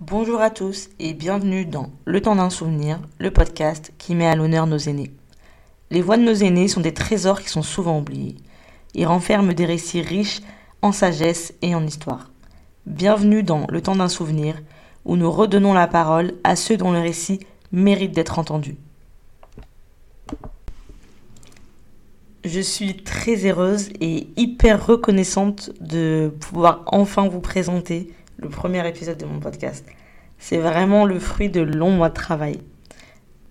Bonjour à tous et bienvenue dans Le temps d'un souvenir, le podcast qui met à l'honneur nos aînés. Les voix de nos aînés sont des trésors qui sont souvent oubliés. Ils renferment des récits riches en sagesse et en histoire. Bienvenue dans Le temps d'un souvenir, où nous redonnons la parole à ceux dont le récit mérite d'être entendu. Je suis très heureuse et hyper reconnaissante de pouvoir enfin vous présenter le premier épisode de mon podcast. C'est vraiment le fruit de longs mois de travail.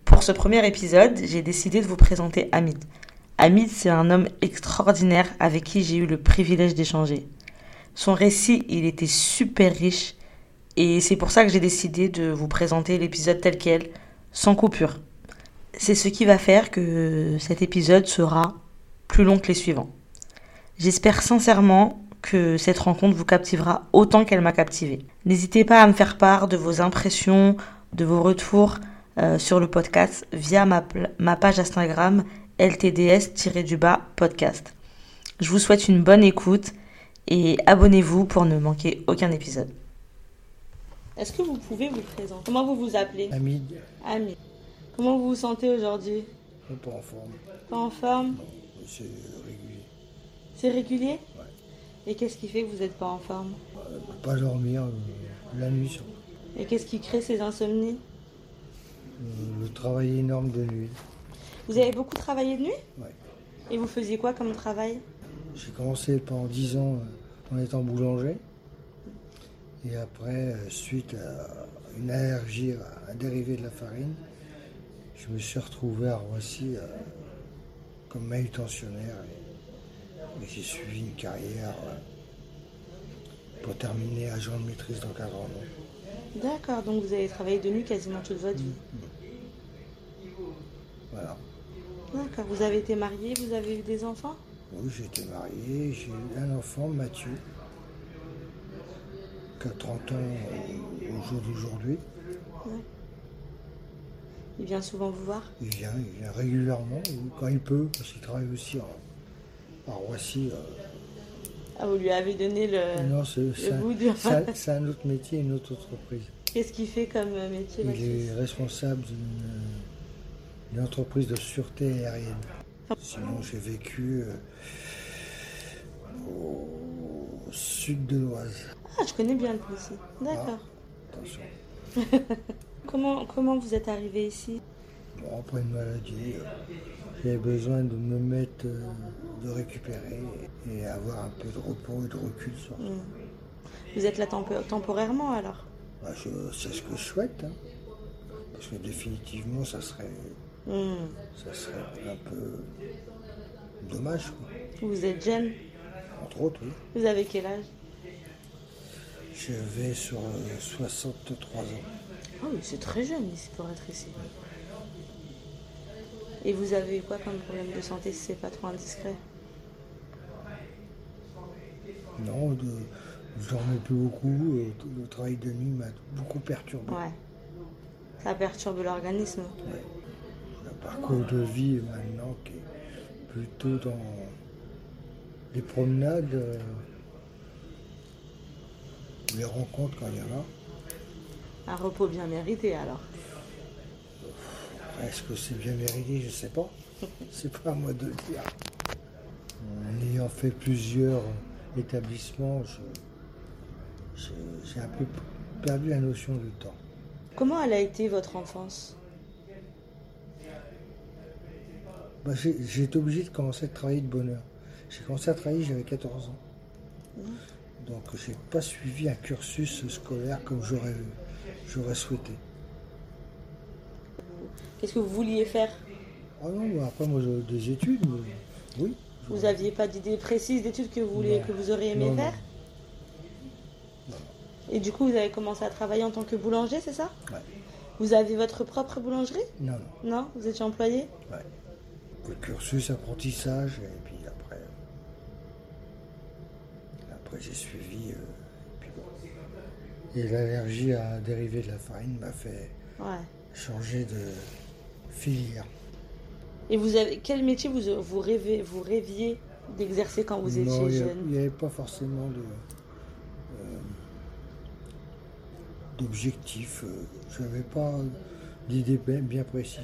Pour ce premier épisode, j'ai décidé de vous présenter Hamid. Hamid, c'est un homme extraordinaire avec qui j'ai eu le privilège d'échanger. Son récit, il était super riche et c'est pour ça que j'ai décidé de vous présenter l'épisode tel quel, sans coupure. C'est ce qui va faire que cet épisode sera plus long que les suivants. J'espère sincèrement que cette rencontre vous captivera autant qu'elle m'a captivé. N'hésitez pas à me faire part de vos impressions, de vos retours euh, sur le podcast via ma, ma page Instagram ltds-du-bas podcast. Je vous souhaite une bonne écoute et abonnez-vous pour ne manquer aucun épisode. Est-ce que vous pouvez vous présenter? Comment vous vous appelez? Hamid, Ami. Comment vous vous sentez aujourd'hui? Pas en forme. Pas en forme? C'est régulier. C'est régulier? Et qu'est-ce qui fait que vous n'êtes pas en forme Euh, pas dormir euh, la nuit. surtout. Et qu'est-ce qui crée ces insomnies Euh, le travail énorme de nuit. Vous avez beaucoup travaillé de nuit Ouais. Et vous faisiez quoi comme travail J'ai commencé pendant 10 ans en étant boulanger. Et après, suite à une allergie à un dérivé de la farine, je me suis retrouvé à Roissy comme manutentionnaire. Et, et j'ai suivi une carrière euh, pour terminer agent de maîtrise d'encadrement. D'accord, donc vous avez travaillé de nuit quasiment toute votre vie. Voilà. D'accord, vous avez été marié, vous avez eu des enfants? Oui, j'ai été marié, j'ai eu un enfant, Mathieu, qui a 30 ans au jour d'aujourd'hui. Il vient souvent vous voir? Il vient, il vient régulièrement, quand il peut, parce qu'il travaille aussi en- à Roissy. euh. Ah, vous lui avez donné le... non, un, goût du- c'est un- c'est un autre métier, une autre entreprise. Qu'est-ce qu'il fait comme euh, métier Il est responsable d'une d'une entreprise de sûreté aérienne. Ah. Sinon, j'ai vécu euh, au sud de l'Oise. Ah, je connais bien le Plessis. D'accord. Attention. Comment, comment vous êtes arrivé ici? Bon, après une maladie, euh, j'avais besoin de me mettre, euh, de récupérer et avoir un peu de repos et de recul sur ça. Vous êtes là tempo- temporairement alors? Bah, c'est ce que je souhaite, hein. parce que définitivement, ça serait, Hmm. ça serait un peu dommage, quoi. Vous êtes jeune? Entre autres, oui. Vous avez quel âge? Je vais sur euh, 63 ans. Ah oui, c'est très jeune ici pour être ici. Et vous avez eu quoi comme problème de santé si c'est pas trop indiscret? Non, de, je dormais plus beaucoup, et tout le travail de nuit m'a beaucoup perturbé. Ouais. Ça perturbe l'organisme. Un parcours de vie maintenant qui est plutôt dans les promenades, euh, les rencontres quand il y en a. Un repos bien mérité alors. Est-ce que c'est bien mérité? Je ne sais pas. C'est pas à moi de le dire. En ayant fait plusieurs établissements, je- je- j'ai un peu perdu la notion du temps. Comment elle a été votre enfance? Bah, j'ai été obligé de commencer à travailler de bonne heure. J'ai commencé à travailler, j'avais 14 ans. Donc j'ai pas suivi un cursus scolaire comme j'aurais souhaité. Qu'est-ce que vous vouliez faire? Ah non, bah, après moi des études, mais oui. Vous n'aviez pas d'idée précise d'études que vous vouliez, Non. que vous auriez aimé Non, non. faire? Et du coup, vous avez commencé à travailler en tant que boulanger, c'est ça? Ouais. Vous avez votre propre boulangerie? Non, non. Non Vous étiez employé? Ouais. Le cursus apprentissage, et puis après. Après j'ai suivi. euh, et puis bon. Et l'allergie à dériver de la farine m'a fait Ouais. changer de filière. Et vous avez quel métier vous, vous, rêvez, vous rêviez d'exercer quand vous étiez Non, jeune? il n'y avait pas forcément de. euh, d'objectifs. euh, Je n'avais pas d'idée bien bien précise.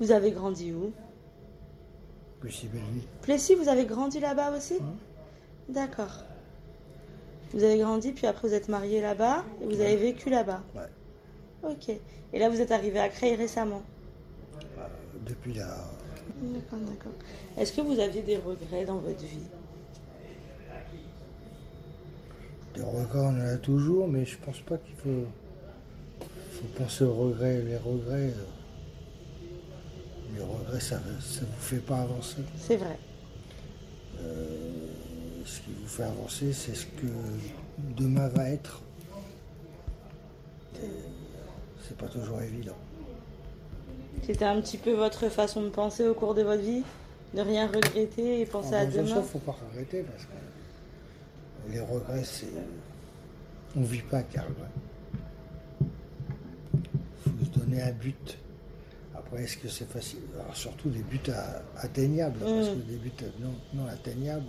Vous avez grandi où? Que si belle vie. Plessis, vous avez grandi là-bas aussi? D'accord. Vous avez grandi, puis après vous êtes marié là-bas, et vous avez vécu là-bas? Ouais. Ok. Et là, vous êtes arrivé à Creil récemment? Depuis là, D'accord, d'accord. Est-ce que vous aviez des regrets dans votre vie? Des regrets, on en a toujours, mais je pense pas qu'il faut, faut penser aux regrets. Les regrets, euh, les regrets, ça ne vous fait pas avancer. C'est vrai. Ce qui vous fait avancer, c'est ce que demain va être. C'est pas toujours évident. C'était un petit peu votre façon de penser au cours de votre vie De rien regretter et penser à En demain faut pas regretter parce que les regrets, c'est. On vit pas les regrets. faut se donner un but. Après, est-ce que c'est facile? Alors, surtout des buts à- atteignables, parce que des buts non, non atteignables,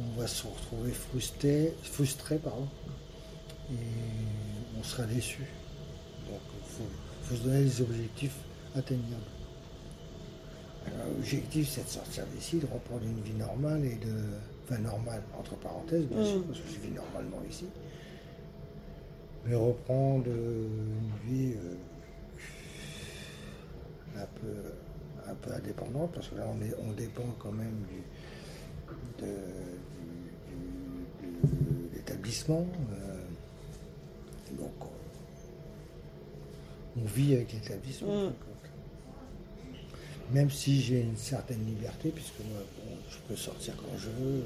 on va se retrouver frustré, frustré pardon, et on sera déçu. Donc, il faut, faut se donner des objectifs atteignables. Alors, L'objectif, c'est de sortir d'ici, de reprendre une vie normale et de. Enfin, normale, entre parenthèses, bien sûr, parce que je vis normalement ici. Mais reprendre euh, une vie euh, un, peu, un peu indépendante, parce que là, on, est, on dépend quand même du, de- du- du- de l'établissement. euh, donc, on, vit avec l'établissement. compte. Même si j'ai une certaine liberté, puisque moi, bon, je peux sortir quand je veux,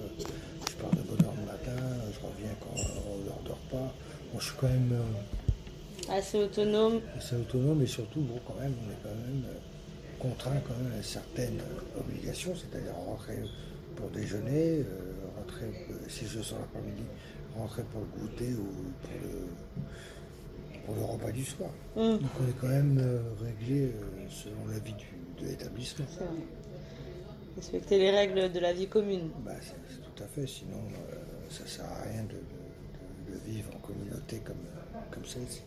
je pars de bonne heure le matin, je reviens quand on ne dort pas. Bon, je suis quand même euh, Assez autonome. assez autonome et surtout, bon, quand même, on est quand même euh, contraint quand même à certaines euh, obligations, c'est-à-dire rentrer pour déjeuner, euh, rentrer, si je sors l'après-midi, rentrer pour le goûter ou pour le, pour le repas du soir. Mm. Donc on est quand même réglé selon la vie du- de l'établissement. Respecter les règles de la vie commune. Bah, c'est c'est tout à fait, sinon euh, ça sert à rien de, de- de- de vivre en communauté comme, comme celle-ci.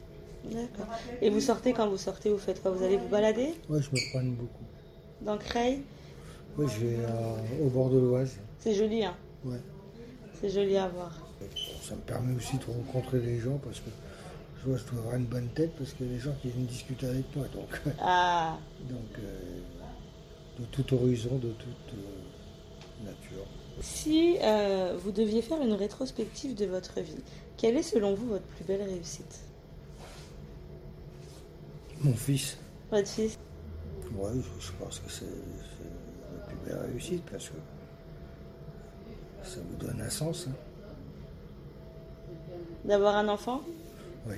D'accord. Et vous sortez quand vous sortez, vous faites quoi? Vous allez vous balader? Ouais, je me promène beaucoup. dans Creil? Oui, je vais euh, au bord de l'Oise. C'est joli, hein? Ouais. C'est joli à voir. Ça me permet aussi de rencontrer les gens parce que je vois, je dois avoir une bonne tête parce que les gens qui viennent discuter avec moi. Donc, Ah, donc euh, de tout horizon, de toute euh, nature. si euh, vous deviez faire une rétrospective de votre vie, quelle est selon vous votre plus belle réussite? Mon fils, Votre fils? Ouais, je, je pense que c'est c'est la plus belle réussite parce que ça vous donne un sens. hein. D'avoir un enfant? Oui.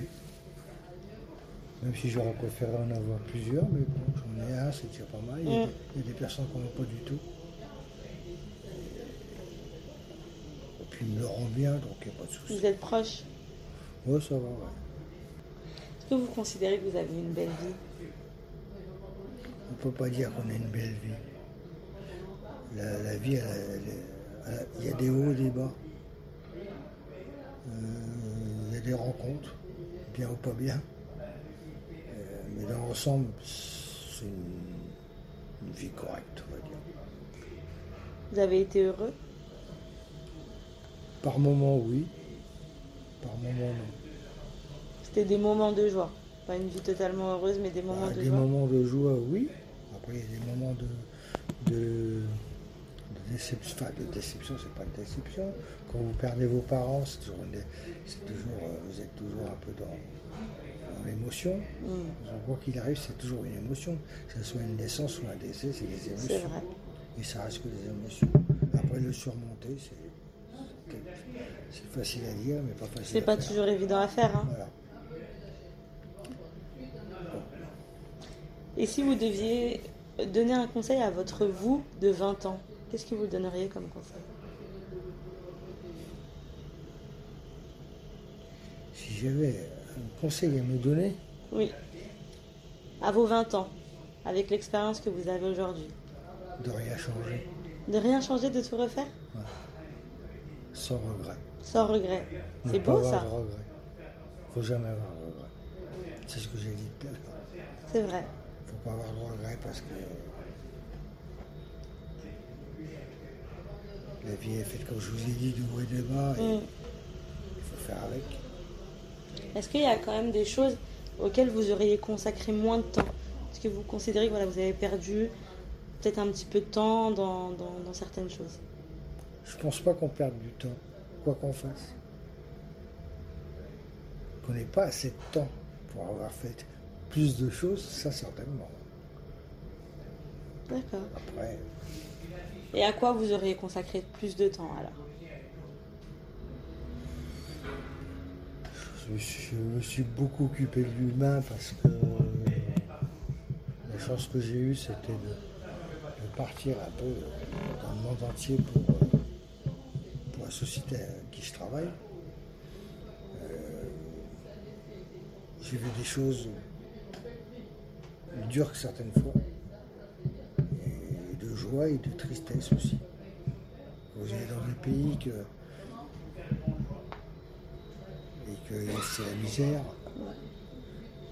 Même si j'aurais préféré en avoir plusieurs, mais bon, j'en ai un, c'est déjà pas mal. Il y, a Mm. des, il y a des personnes n'en ont pas du tout. Et puis il me le rend bien, donc il n'y a pas de souci. Vous êtes proche? Ouais, ça va, ouais. Est-ce que vous considérez que vous avez une belle vie? On ne peut pas dire qu'on a une belle vie. La, la vie, il y a des hauts et des bas. Euh, Il y a des rencontres, bien ou pas bien. Euh, mais dans l'ensemble, c'est une, une vie correcte, on va dire. Vous avez été heureux? Par moment, oui. Par moment, non. C'était des moments de joie. Pas une vie totalement heureuse, mais des moments Ah, de des joie. moments de joie, oui. Après, il y a des moments de, de déception. Enfin, de déception, c'est pas une déception. Quand vous perdez vos parents, c'est toujours, une dé- c'est toujours euh, vous êtes toujours un peu dans, dans l'émotion. Mm. Donc, Quoi qu'il arrive, c'est toujours une émotion. Que ce soit une naissance ou un décès, c'est des émotions. C'est vrai. Et ça reste que des émotions. Après, le surmonter, c'est facile à dire, mais pas facile C'est pas faire. toujours évident à faire. Hein. Voilà. Et si vous deviez donner un conseil à votre vous de 20 ans, qu'est-ce que vous donneriez comme conseil Si j'avais un conseil à me donner, Oui. À vos 20 ans, avec l'expérience que vous avez aujourd'hui. de rien changer, De rien changer, de tout refaire sans regret. Sans regret. Ne C'est pas beau avoir ça. de regret. Faut jamais avoir de regret. C'est ce que j'ai dit tout à l'heure. C'est vrai. faut pas avoir de regrets parce que la vie est faite, comme je vous ai dit, du haut et des bas. Et Mm. Il faut faire avec. Est-ce qu'il y a quand même des choses auxquelles vous auriez consacré moins de temps? Est-ce que vous considérez que voilà, vous avez perdu peut-être un petit peu de temps dans, dans- dans certaines choses? Je pense pas qu'on perde du temps, quoi qu'on fasse. Qu'on n'ait pas assez de temps pour avoir fait plus de choses, ça certainement. D'accord. Après, Et à quoi vous auriez consacré plus de temps alors je me suis, beaucoup occupé de l'humain parce que la chance que j'ai eue, c'était de, partir un peu dans le monde entier pour, euh, pour la société avec qui je travaille. Euh, j'ai vu des choses dures que certaines fois, joie et de tristesse aussi. Vous allez dans des pays que et que c'est la misère,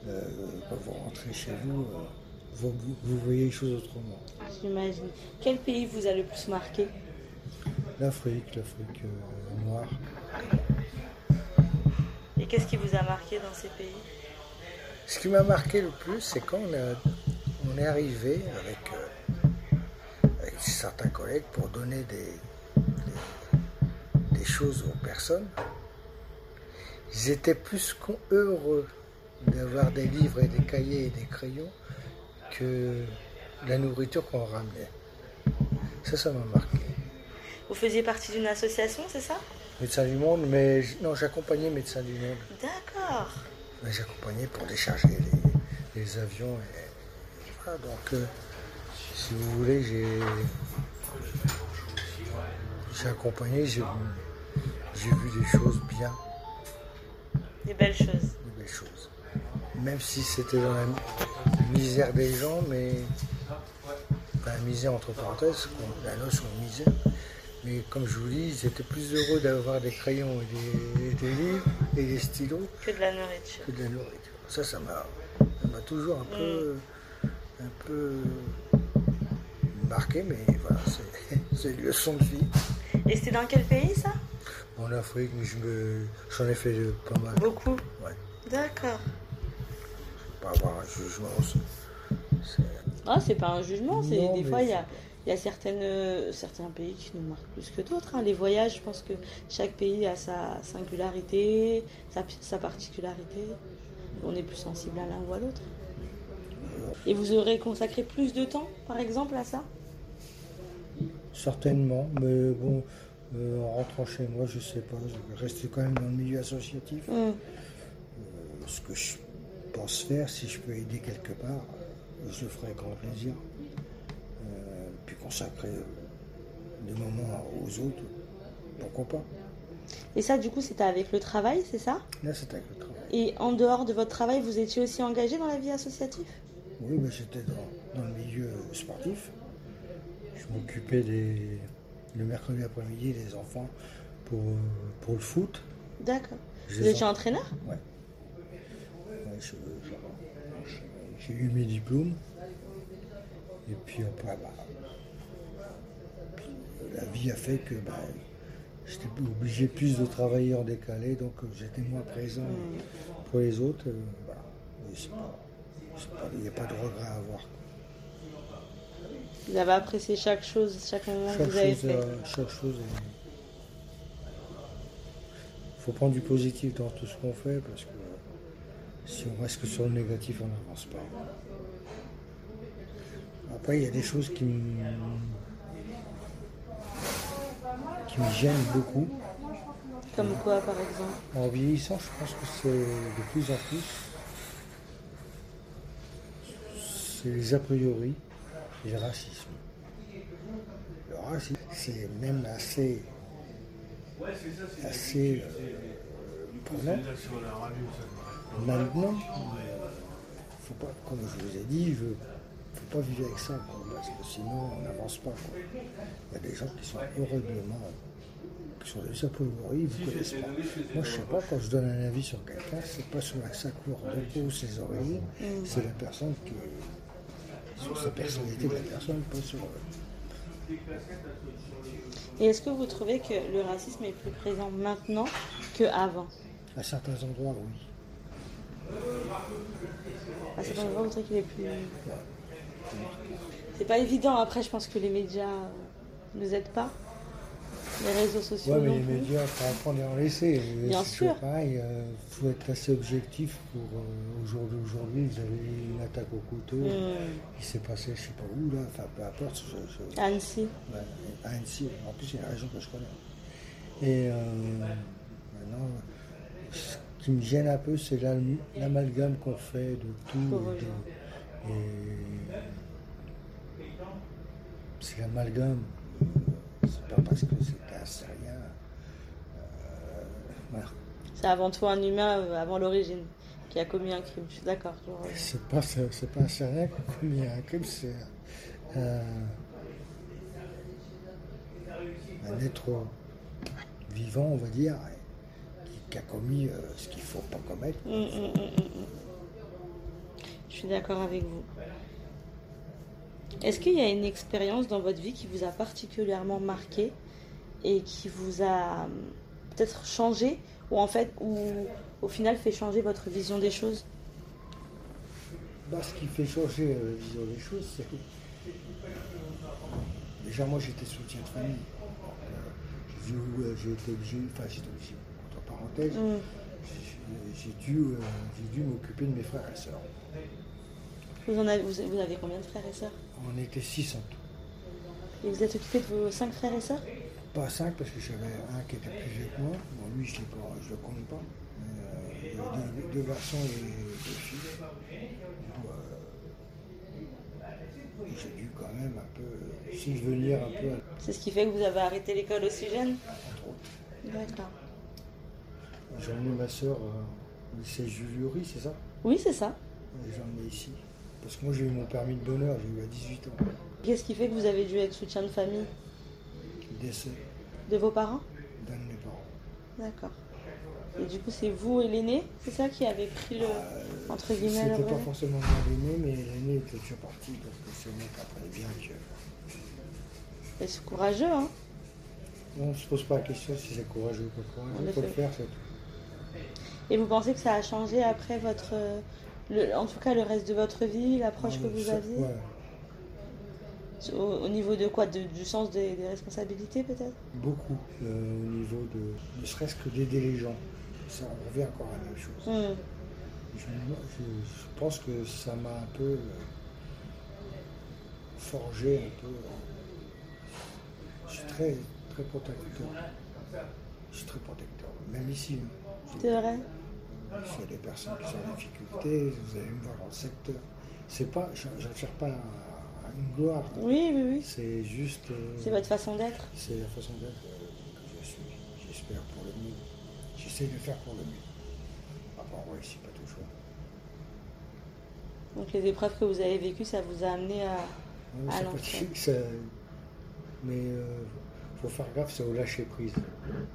euh, quand vous rentrez chez vous, euh, vous, vous- voyez les choses autrement. J'imagine. Quel pays vous a le plus marqué? L'Afrique, l'Afrique euh, noire. Et qu'est-ce qui vous a marqué dans ces pays? Ce qui m'a marqué le plus, c'est quand on, a- on est arrivé avec certains collègues pour donner des, des, des choses aux personnes. Ils étaient plus heureux d'avoir des livres et des cahiers et des crayons que la nourriture qu'on ramenait. Ça, ça m'a marqué. Vous faisiez partie d'une association, c'est ça? Médecins du Monde, mais non, j'accompagnais Médecins du Monde. D'accord. Mais J'accompagnais pour décharger les, les avions. Et, voilà, donc, euh, si vous voulez, j'ai accompagné, j'ai j'ai vu des choses bien, Des belles choses. des belles choses. Même si c'était dans la misère des gens, mais enfin, la misère entre parenthèses, la notion de misère. Mais comme je vous dis, ils étaient plus heureux d'avoir des crayons et des, livres et des stylos Que de la nourriture. que de la nourriture. Ça, ça m'a, ça m'a toujours un peu, un peu marqué, mais voilà, c'est, c'est une leçon de vie. Et c'était dans quel pays ça? En Afrique, mais je me, j'en ai fait pas mal. Beaucoup? Ouais, D'accord. pas avoir un jugement. c'est- Ah, c'est pas un jugement, c'est Non, des fois il y a, il y a certaines, euh, certains pays qui nous marquent plus que d'autres. hein. Les voyages, je pense que chaque pays a sa singularité, sa, sa particularité. On est plus sensible à l'un ou à l'autre. Et vous aurez consacré plus de temps, par exemple, à ça? Certainement, mais bon, euh, en rentrant chez moi, je sais pas, je vais rester quand même dans le milieu associatif. Hmm. Ce que je pense faire, si je peux aider quelque part, je le ferai avec grand plaisir. Euh, puis consacrer des moments aux autres, pourquoi pas. Et ça, du coup, c'était avec le travail, c'est ça? Là, c'est avec le travail. Et en dehors de votre travail, vous étiez aussi engagé dans la vie associative? Oui, mais j'étais dans, dans le milieu sportif. Je m'occupais des, le mercredi après-midi des enfants pour, pour le foot. D'accord. Vous étiez en- entraîneur? Ouais. Ouais, J'ai eu mes diplômes. Et puis après, bah, puis, la vie a fait que bah, j'étais obligé plus de travailler en décalé, donc euh, j'étais moins présent pour les autres. euh, voilà. Pas- Il n'y a pas de regret à avoir. Vous avez apprécié chaque chose, chaque moment que vous avez chose, fait euh, chaque chose est- faut prendre du positif dans tout ce qu'on fait parce que euh, si on reste que sur le négatif, on n'avance pas. Après, il y a des choses qui me, qui me gênent beaucoup. Comme quoi, par exemple En vieillissant, je pense que c'est de plus en plus. C'est les a priori le racisme. Le racisme, c'est même assez. assez. euh, prenant. Maintenant, faut pas, comme je vous ai dit, il ne faut pas vivre avec ça, quoi, parce que sinon on n'avance pas. quoi. Il y a des gens qui sont horriblement sur les a priori, ils ne connaissent pas. Moi, je ne sais pas, quand je donne un avis sur quelqu'un, c'est pas sur sa couleur de peau ou ses oreilles, Mm. c'est la personne qui. Sur sa personnalité de la personne, pas sur. Et est-ce que vous trouvez que le racisme est plus présent maintenant qu'avant À certains endroits, oui. À cet endroit, vous trouvez qu'il est plus. C'est pas évident, après, je pense que les médias euh, nous aident pas. Les réseaux sociaux. Ouais, mais non les plus. médias, faut apprendre et en laisser. Bien sûr. pareil, il faut être assez objectif pour. euh, au jour d'aujourd'hui, vous avez une attaque au couteau, Hmm. il s'est passé, je sais pas où, là, enfin peu importe. je- je- Annecy. À Annecy, en plus c'est une région que je connais. Et euh, maintenant, ce qui me gêne un peu, c'est l'am- l'amalgame qu'on fait de tout. Et et c'est l'amalgame. C'est pas parce que c'est un Syrien. euh, voilà. C'est avant tout un humain, euh, avant l'origine, qui a commis un crime. Je suis d'accord. C'est pas, c'est pas un Syrien qui a commis un crime, c'est euh, un être vivant, on va dire, qui, qui a commis euh, ce qu'il faut pas commettre. Hum, hum, hum. Je suis d'accord avec vous. Est-ce qu'il y a une expérience dans votre vie qui vous a particulièrement marqué et qui vous a hum, peut-être changé ou en fait ou au final fait changer votre vision des choses? Bah, ce qui fait changer euh, la vision des choses, c'est que déjà moi j'étais soutien de famille. J'ai été obligé, enfin j'étais obligé, entre parenthèses, Hum. j'ai- dû, euh, dû m'occuper de mes frères et sœurs. vous, en avez, vous avez combien de frères et sœurs? On était six en tout. Et vous êtes occupé de vos cinq frères et sœurs? Pas cinq parce que j'avais un qui était plus vieux que moi. Bon, lui, je ne le compte pas. Mais, euh, deux, deux garçons et deux filles. Euh, j'ai dû quand même un peu subvenir un peu, C'est ce qui fait que vous avez arrêté l'école aussi jeune? entre autres. D'accord. J'ai emmené ma soeur au lycée Jules c'est ça? Oui, c'est ça. Et J'ai emmené ici. Parce que moi, j'ai eu mon permis de bonheur, j'ai eu à 18 ans. Qu'est-ce qui fait que vous avez dû être soutien de famille Décès de vos parents d'un de mes parents. D'accord. Et du coup, c'est vous et l'aîné, c'est ça qui avez pris le entre guillemets le C'était pas forcément moi l'aîné, mais l'aîné était déjà parti. Donc c'est moi qui apprenais bien que. C'est courageux, hein On ne se pose pas la question si c'est courageux ou pas courageux. Il faut le faire, c'est tout. Et vous pensez que ça a changé après votre, euh, le- en tout cas le reste de votre vie, l'approche que vous aviez ouais, au, au niveau de quoi De- Du sens des, des responsabilités peut-être? Beaucoup euh, au niveau de. Ne serait-ce que d'aider les gens. Ça, on revient encore à la même chose. Je, je- je pense que ça m'a un peu euh, forgé un peu. euh, je suis très, très protecteur. Je suis très protecteur. Même ici. hein. C'est vrai? S'il y a des personnes qui sont en difficulté, vous allez me voir dans le secteur. C'est pas, je ne cherche pas à, une gloire. Oui, oui, oui. C'est juste. euh, C'est votre façon d'être. C'est la façon d'être euh, que je suis. J'espère pour le mieux. J'essaie de faire pour le mieux. Après, on réussit pas toujours. Donc les épreuves que vous avez vécues, ça vous a amené à... Ouais, À ça l'ancienne. fatigue, ça- Mais il faut faire gaffe, c'est au lâcher prise.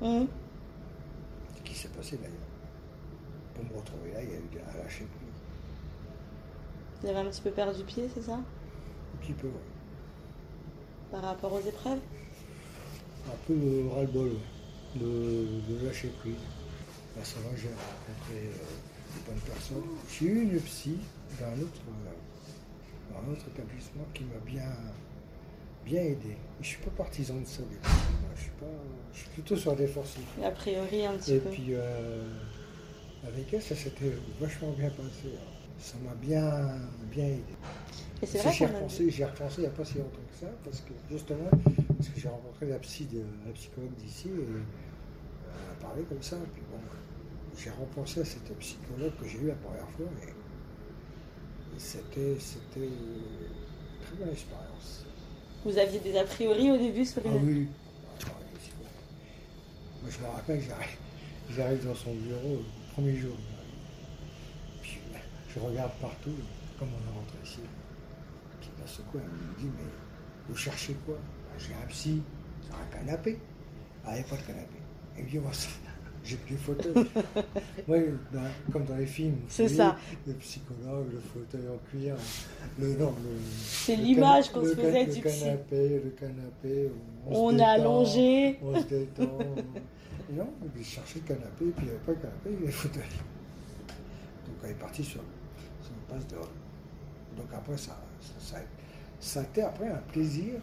Hmm. Ce qui s'est passé d'ailleurs. Pour me retrouver là, il y a eu un lâcher. Vous avez un petit peu perdu pied, c'est ça? Un petit peu, ouais. Par rapport aux épreuves? Un peu de ras-le-bol de, de lâcher prise. Là, ça va, j'ai rencontré euh, des bonnes personnes. J'ai eu une psy d'un autre, euh, dans un autre établissement qui m'a bien, bien aidé. Et je suis pas partisan de ça. des Je suis pas, je suis plutôt sur la défensive. A priori, un petit Et peu. puis euh, avec elle, ça s'était vachement bien passé. Ça m'a bien, bien aidé. Et c'est vrai J'y ai repensé, j'y il n'y a pas si longtemps que ça, parce que justement, parce que j'ai rencontré la, psy de, la psychologue d'ici et on a parlé comme ça. Puis bon, j'ai repensé à cette psychologue que j'ai eue la première fois et, et c'était, c'était une très bonne expérience. Vous aviez des a priori au début sur Ah oui. Ah, oui, vrai. Moi, je me rappelle, j'arrive, j'arrive dans son bureau premier jour. Puis je regarde partout, comme on est rentré ici. Puis coup, elle me dit, mais vous cherchez quoi? J'ai un psy, un canapé. Ah, il n'y a pas de canapé. Il me dit, moi, ça, j'ai que des fauteuils. ouais, dans- comme dans les films. C'est ça. Le psychologue, le fauteuil en cuir. Le, non, le, C'est le l'image qu'on le se faisait le du psy. canapé, le canapé. On, On se est détend, allongé. On se détend. Et non, il cherchait le canapé, puis il n'y avait pas le canapé, il y avait le fauteuil. Donc on est parti sur, sur une passe dehors. Donc après, ça, ça, ça, ça a été après un plaisir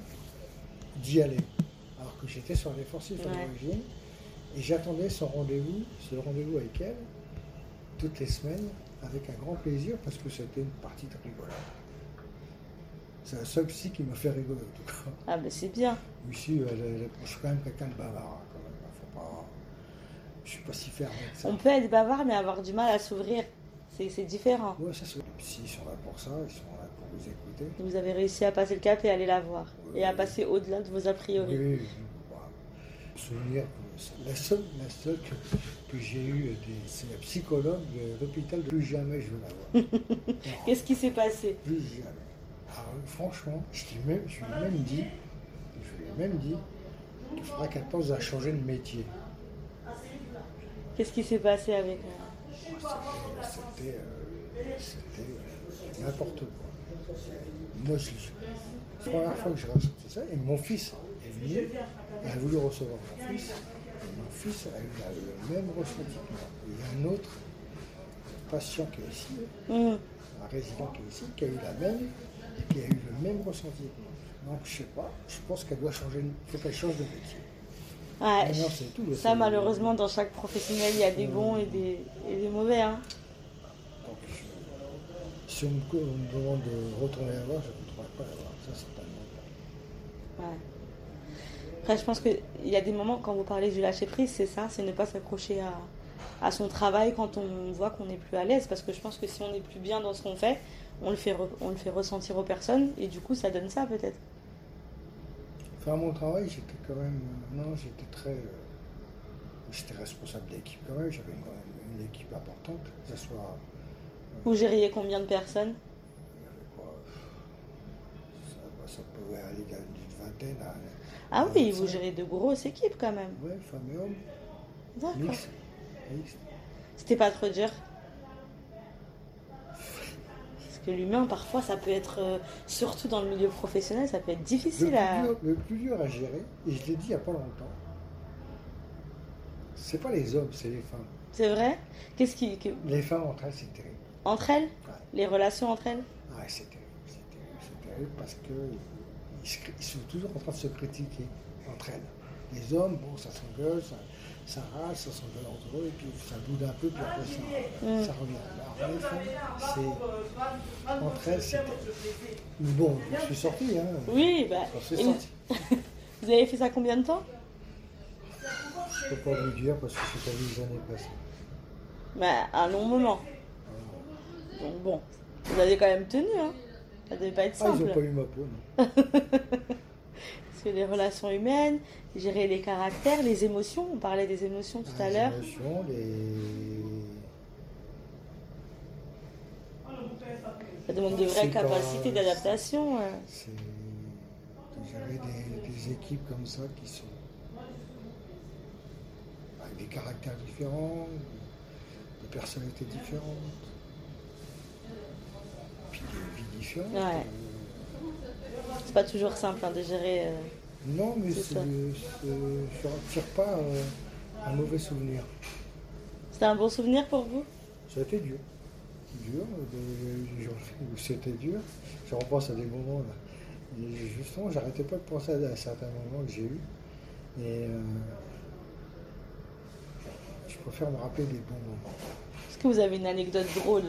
d'y aller. Alors que j'étais sur défensif à Ouais. l'origine, et j'attendais son rendez-vous, ce rendez-vous avec elle, toutes les semaines, avec un grand plaisir, parce que c'était une partie de rigolade. C'est la seule psy qui m'a fait rigoler, en tout cas. Ah, ben c'est bien. Ici, elle, elle- je suis quand même quelqu'un de bavard. hein, Quand même. Faut pas, je suis pas si fermé que ça. On peut être bavard, mais avoir du mal à s'ouvrir. C'est différent. Ouais, ça, c'est- les psys ils sont là pour ça, ils sont là pour vous écouter. Vous avez réussi à passer le cap et aller la voir. Et à Oui. passer au-delà de vos a priori. Oui, bah, souvenir, que- la seule, la seule que, que j'ai eue, des- c'est la psychologue de l'hôpital. Plus jamais je veux la voir. Qu'est-ce qui s'est passé? Plus jamais. Alors, franchement, je, lui ai même, je dit, je lui ai même dit faudra qu'elle pense à changer de métier. Qu'est-ce qui s'est passé avec euh, C'était euh, euh, n'importe quoi. Moi, la première fois que j'ai ressenti ça. Et mon fils est venu, il a voulu recevoir mon fils. Et mon fils a eu le même ressenti que moi. Il y a un autre patient qui est ici, Hum, un résident qui est ici, qui a eu la même, qui a eu le même ressenti que moi. Donc, je sais pas, je pense qu'elle doit changer, faut qu'elle change de métier. Ouais. Non, tout, Ça, malheureusement, dans chaque professionnel, il y a des bons et des, et des mauvais. Hein. Donc, si on me, on me demande de retourner la voir, je ne voudrais pas la voir. Ça, c'est pas. Ouais. Après, je pense qu'il y a des moments, quand vous parlez du lâcher prise, c'est ça, c'est ne pas s'accrocher à, à son travail quand on voit qu'on n'est plus à l'aise. Parce que je pense que si on n'est plus bien dans ce qu'on fait, on le, fait re- on le fait ressentir aux personnes et du coup, ça donne ça peut-être. Faire mon travail, j'étais quand même. euh, Non, j'étais très. euh, j'étais responsable d'équipe quand même. J'avais quand même une équipe importante. Que ce soit. Vous gériez combien de personnes? Ça, bah, ça pouvait aller d'une vingtaine à. Ah à oui, 25. vous gérez de grosses équipes quand même. Ouais, femmes et hommes. D'accord. C'était pas trop dur Parce que l'humain, parfois, ça peut être, euh, surtout dans le milieu professionnel, ça peut être Le difficile à. dur, le plus dur à gérer, et je l'ai dit il n'y a pas longtemps, c'est pas les hommes, c'est les femmes. C'est vrai? Qu'est-ce qui. que- Les femmes entre elles, c'est terrible. Entre elles? Ouais. Les relations entre elles? C'est terrible, c'est terrible, c'est terrible parce que ils sont toujours en train de se critiquer entre elles. Les hommes, bon, ça s'engueule, ça, ça râle, ça s'engueule entre eux, et puis ça boude un peu, puis après ça, ça revient. Femmes, c'est. Entre elles, c'est terrible. Mais bon, je suis sorti, hein. Oui, bah. Vous, sorti. vous avez fait ça combien de temps? Je peux pas vous dire parce que c'est pas les années passées. Bah, un long moment. Donc bon, vous avez quand même tenu, hein. Ça devait pas être Ah, ils simple. ont pas eu ma peau, non. Parce que les relations humaines, gérer les caractères, les émotions, on parlait des émotions tout à Les l'heure. émotions, les. Ça demande de vraies C'est pas- capacités d'adaptation. C'est gérer des, des équipes comme ça qui sont avec des caractères différents, des personnalités différentes, puis des vies différentes. Ouais. Euh, C'est pas toujours simple hein, de gérer. euh. non, mais C'est je ne retire pas euh, un mauvais souvenir. C'était un bon souvenir pour vous? Ça a été dur. Dur, des jours où c'était dur. Je repense à des moments là. Et justement, j'arrêtais pas de penser à certains moments que j'ai eus. Et euh, je préfère me rappeler des bons moments. Est-ce que vous avez une anecdote drôle?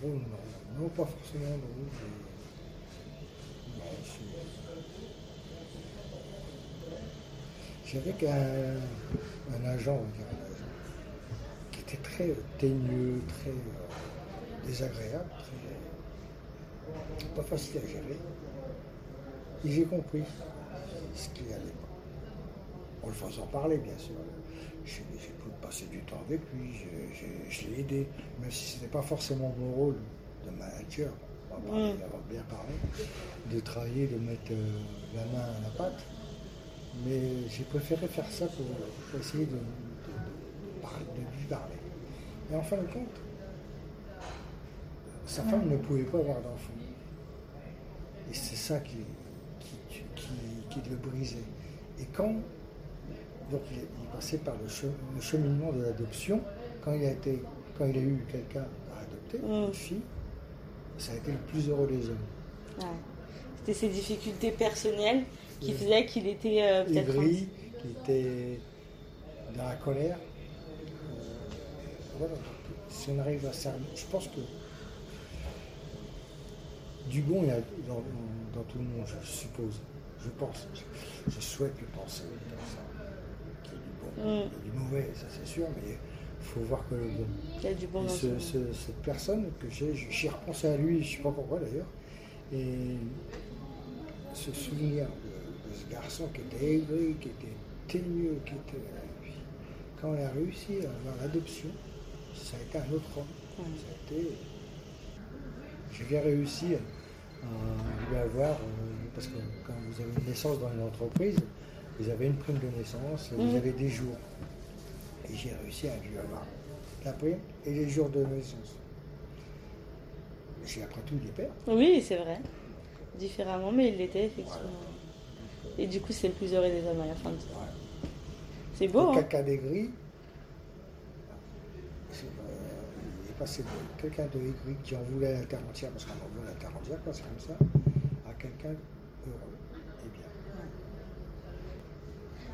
Drôle, non. Non, pas forcément drôle. mais- non, c'est- J'avais qu'un un agent, on un agent, qui était très teigneux, très euh, désagréable, très, pas facile à gérer. Et j'ai compris ce qui allait pas. En le faisant parler, bien sûr. J'ai passer du temps avec lui, je l'ai aidé, même si ce n'était pas forcément mon rôle de manager, on va parler, d'avoir bien parlé, de travailler, de mettre euh, la main à la pâte. Mais j'ai préféré faire ça pour, pour essayer de, de- de parler- de lui parler. Et en fin de compte, sa femme ne pouvait pas avoir d'enfant. Et c'est ça qui, qui, qui- qui le brisait. Et quand donc il est, passé par le, che- le cheminement de l'adoption, quand il a été, quand il a eu quelqu'un à adopter, Mm. une fille, ça a été le plus heureux des hommes. Ouais. C'était ses difficultés personnelles qui Oui. faisaient qu'il était euh, peut-être. Qui était dans la colère. Euh, voilà, si on arrive à ça, je pense que du bon il y a dans, dans- dans tout le monde, je suppose. Je pense, je, je souhaite le penser comme ça. Qu'il y a du bon, Mm. il y a du mauvais, ça c'est sûr, mais il faut voir que le bon. Il y a du bon dans ce- ce- cette personne que j'ai, j'y repensé à lui, je ne sais pas pourquoi d'ailleurs, et ce souvenir de ce garçon qui était aigri, qui était ténueux, qui était. Quand il a réussi à avoir l'adoption, ça a été un autre homme. Ouais. Ça a été. J'ai bien réussi à lui avoir, euh, parce que quand vous avez une naissance dans une entreprise, vous avez une prime de naissance, Mhm. vous avez des jours. Et j'ai réussi à lui avoir la prime et les jours de naissance. J'ai après tout des pères. Oui, c'est vrai. Différemment, mais il l'était effectivement. Et du coup, c'est le plus heureux des hommes à la fin de. C'est beau, hein caca d'aigri, c'est, euh, il est passé de quelqu'un de aigri qui en voulait à la terre entière, parce qu'on en à la terre entière, quoi, c'est comme ça, à quelqu'un heureux et bien.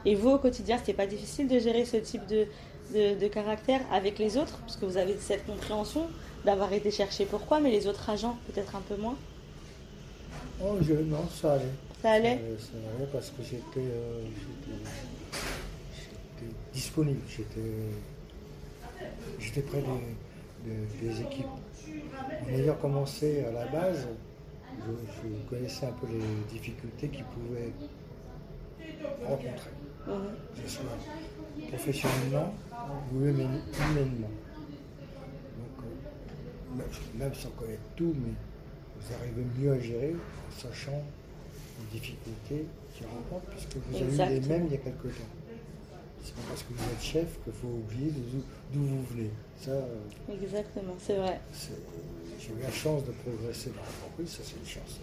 Et vous, au quotidien, c'était pas difficile de gérer ce type de, de, de caractère avec les autres? Parce que vous avez cette compréhension d'avoir été chercher pourquoi, mais les autres agents, peut-être un peu moins? Oh, je, non, ça allait. Ça allait Euh, ça allait parce que j'étais, euh, disponible, j'étais, près des, des- des équipes. En ayant commencé à la base, je, je connaissais un peu les difficultés qu'ils pouvaient rencontrer, que ce soit professionnellement ou humaine- humainement. Donc, euh, même, même sans connaître tout, mais vous arrivez mieux à gérer en sachant les difficultés qu'ils rencontrent, puisque vous avez eu les mêmes il y a quelque temps. C'est pas parce que vous êtes chef qu'il faut oublier d'où vous venez. Ça, euh, Exactement, c'est vrai. j'ai eu la chance de progresser dans l'entreprise, ça c'est une chance.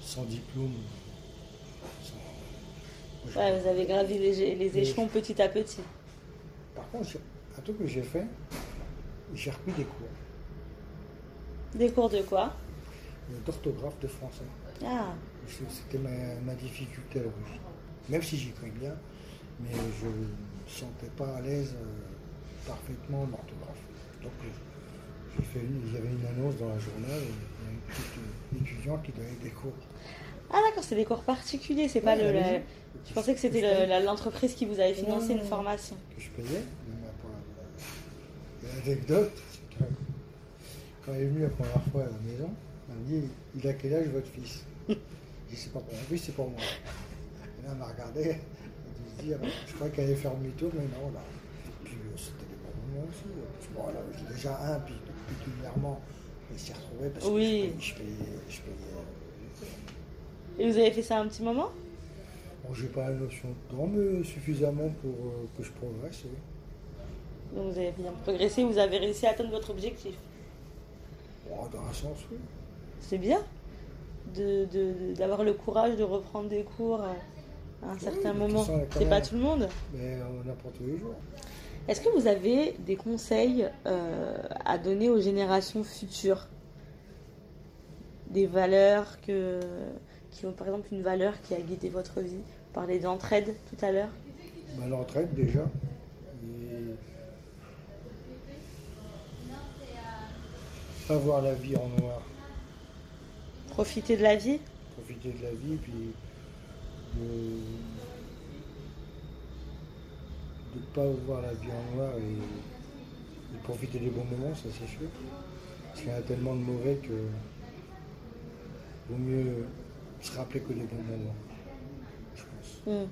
Sans diplôme, sans- Ouais, vous avez gravi les, échelons petit à petit. Par contre, un truc que j'ai fait, j'ai repris des cours Des cours de quoi? D'orthographe de français. Ah, C'était ma, ma difficulté à l'origine. Même si j'y connais bien, mais je ne me sentais pas à l'aise euh, parfaitement en orthographe. Donc euh, j'ai fait une, il y avait une annonce dans la journal il y a une petite euh, étudiante qui donnait des cours. ah d'accord, c'est des cours particuliers, c'est pas le. la- Je pensais que c'était la- l'entreprise qui vous avait financé Non, une formation. que je payais. ma- L'anecdote, c'est que quand elle est venue la première fois à la maison, elle me dit Il a quel âge votre fils? Dis C'est pas pour fils, c'est pour moi. Et là, elle m'a regardé, elle dire Je croyais qu'elle allait faire demi-tour, mais non, là. Puis euh, c'était des bons moments aussi. Bon, là, j'ai déjà un, puis particulièrement, elle s'y retrouvait parce que Oui. je payais. Je payais, je payais Et vous avez fait ça un petit moment? Bon, j'ai pas la notion de temps, mais suffisamment pour euh, que je progresse. oui. Donc vous avez bien progressé, vous avez réussi à atteindre votre objectif. Bon, dans un sens, oui. C'est bien de- de- de- d'avoir le courage de reprendre des cours à un certain moment. C'est pas tout le monde. Mais on apprend tous les jours. Est-ce que vous avez des conseils euh, à donner aux générations futures? Des valeurs que, qui ont par exemple une valeur qui a guidé votre vie? Vous parlez d'entraide tout à l'heure. Bah, L'entraide déjà. Et pas voir la vie en noir. Profiter de la vie Profiter de la vie, puis de ne pas voir la vie en noir et, et profiter des bons moments, ça c'est sûr. Parce qu'il y en a tellement de mauvais que vaut mieux se rappeler que des bons moments, je pense. Hmm.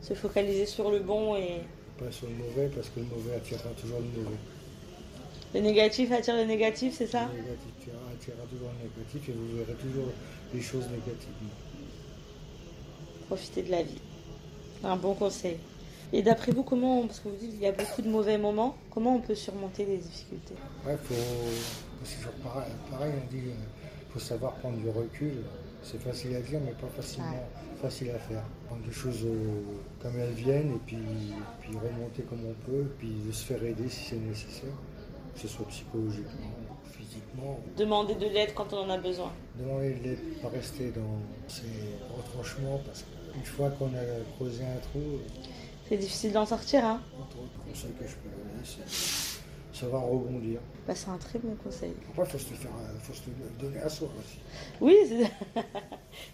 Se focaliser sur le bon et Pas sur le mauvais, parce que le mauvais attirera toujours le mauvais. Le négatif attire le négatif, c'est ça Le négatif attirera toujours le négatif et vous verrez toujours les choses négativement. profiter de la vie. Un bon conseil. Et d'après vous, comment, parce que vous dites qu'il y a beaucoup de mauvais moments, comment on peut surmonter les difficultés? Ouais, faut. C'est toujours pareil, pareil, on dit qu'il faut savoir prendre du recul. C'est facile à dire, mais pas facilement facile à faire. Prendre les choses euh, comme elles viennent et puis, puis remonter comme on peut, puis de se faire aider si c'est nécessaire, que ce soit psychologiquement, physiquement. Demander de l'aide quand on en a besoin. Demander de l'aide, pas rester dans ces retranchements, parce qu'une fois qu'on a creusé un trou, C'est difficile d'en sortir, hein entre autres conseils que je peux donner, c'est savoir rebondir. bah, C'est un très bon conseil. Après, il faut euh, faut se le donner à soi aussi. Oui,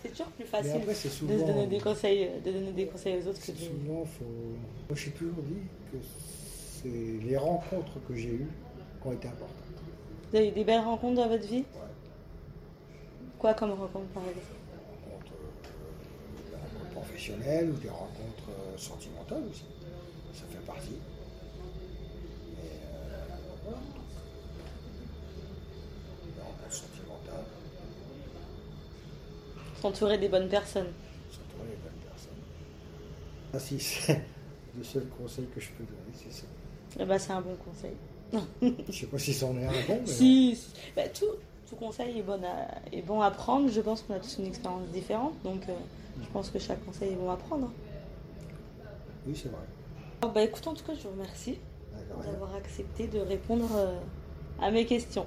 c'est toujours plus facile après, de se donner des conseils, de donner des conseils aux autres que de... souvent, faut. Moi, j'ai toujours dit que c'est les rencontres que j'ai eues qui ont été importantes. Vous avez eu des belles rencontres dans votre vie? Quoi comme rencontre par exemple? Des rencontres, euh, des rencontres professionnelles ou des rencontres euh, sentimentales aussi. Ça fait partie. Euh. Des rencontres sentimentales, S'entourer des bonnes personnes. s'entourer les bonnes personnes. Ah si, c'est le seul conseil que je peux donner, c'est ça. Eh bah, c'est un bon conseil. Je sais pas si c'en est un bon, mais Si, si. Bah, tout, tout conseil est bon, à, est bon à prendre. Je pense qu'on a tous une expérience différente, donc euh, je pense que chaque conseil est bon à prendre. oui, c'est vrai. Alors, bah, écoute, en tout cas, je vous remercie d'avoir accepté de répondre euh, à mes questions.